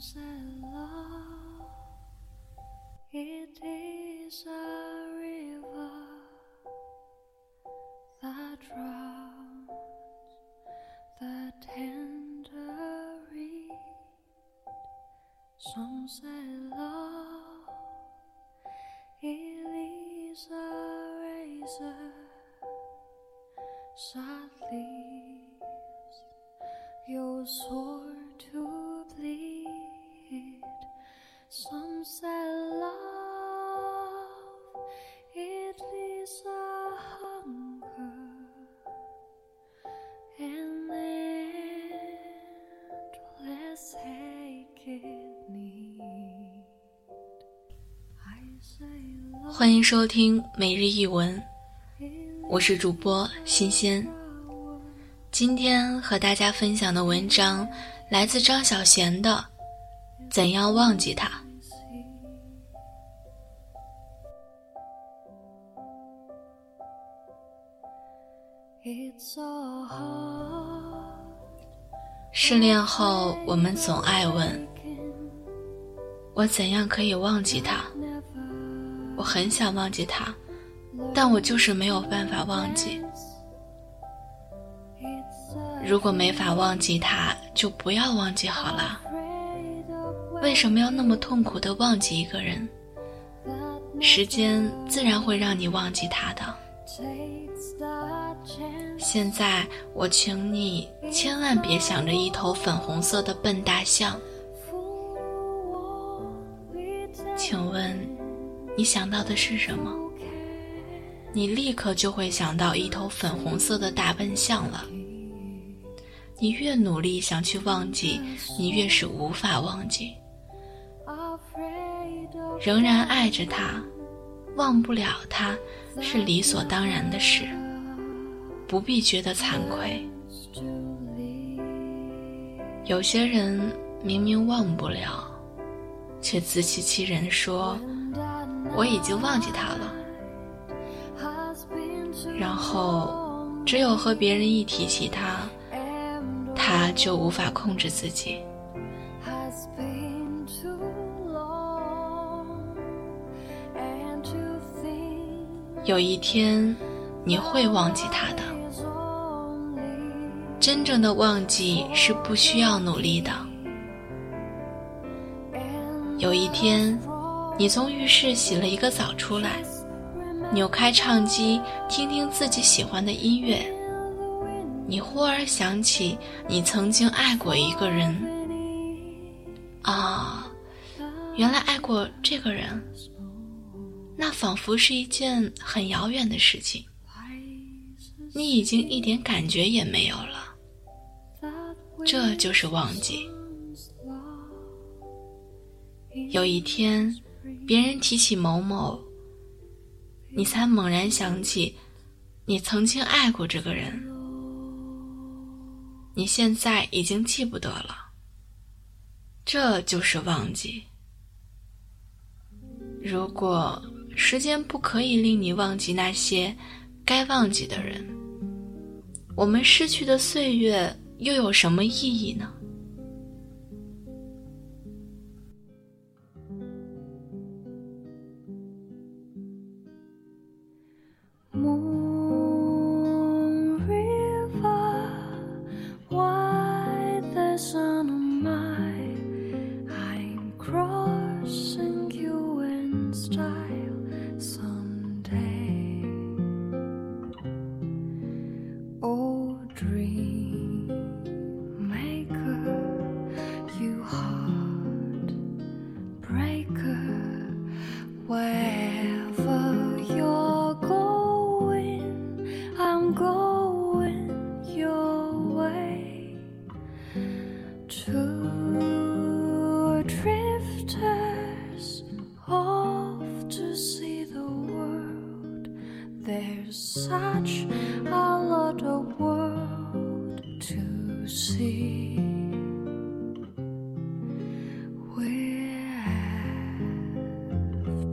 say love, it is a river that drowns the tender reed. A razor your sword 欢迎收听每日一文，我是主播新鲜。今天和大家分享的文章来自张小娴的《怎样忘记他》。失恋后，我们总爱问：我怎样可以忘记他？我很想忘记他，但我就是没有办法忘记。如果没法忘记他，就不要忘记好了。为什么要那么痛苦的忘记一个人？时间自然会让你忘记他的。现在，我请你千万别想着一头粉红色的笨大象。你想到的是什么？你立刻就会想到一头粉红色的大笨象了。你越努力想去忘记，你越是无法忘记。仍然爱着他，忘不了他是理所当然的事，不必觉得惭愧。有些人明明忘不了，却自欺欺人说我已经忘记他了，然后只有和别人一提起他，他就无法控制自己。有一天，你会忘记他的。真正的忘记是不需要努力的。有一天，你从浴室洗了一个澡出来，扭开唱机，听听自己喜欢的音乐。你忽而想起，你曾经爱过一个人。啊，原来爱过这个人，那仿佛是一件很遥远的事情。你已经一点感觉也没有了，这就是忘记。有一天，别人提起某某，你才猛然想起，你曾经爱过这个人。你现在已经记不得了，这就是忘记。如果时间不可以令你忘记那些该忘记的人，我们失去的岁月又有什么意义呢？Such a lot of world to see.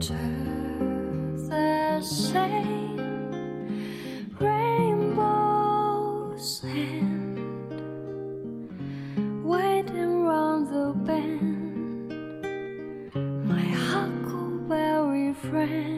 After the rainbows the bend, my huckleberry friend.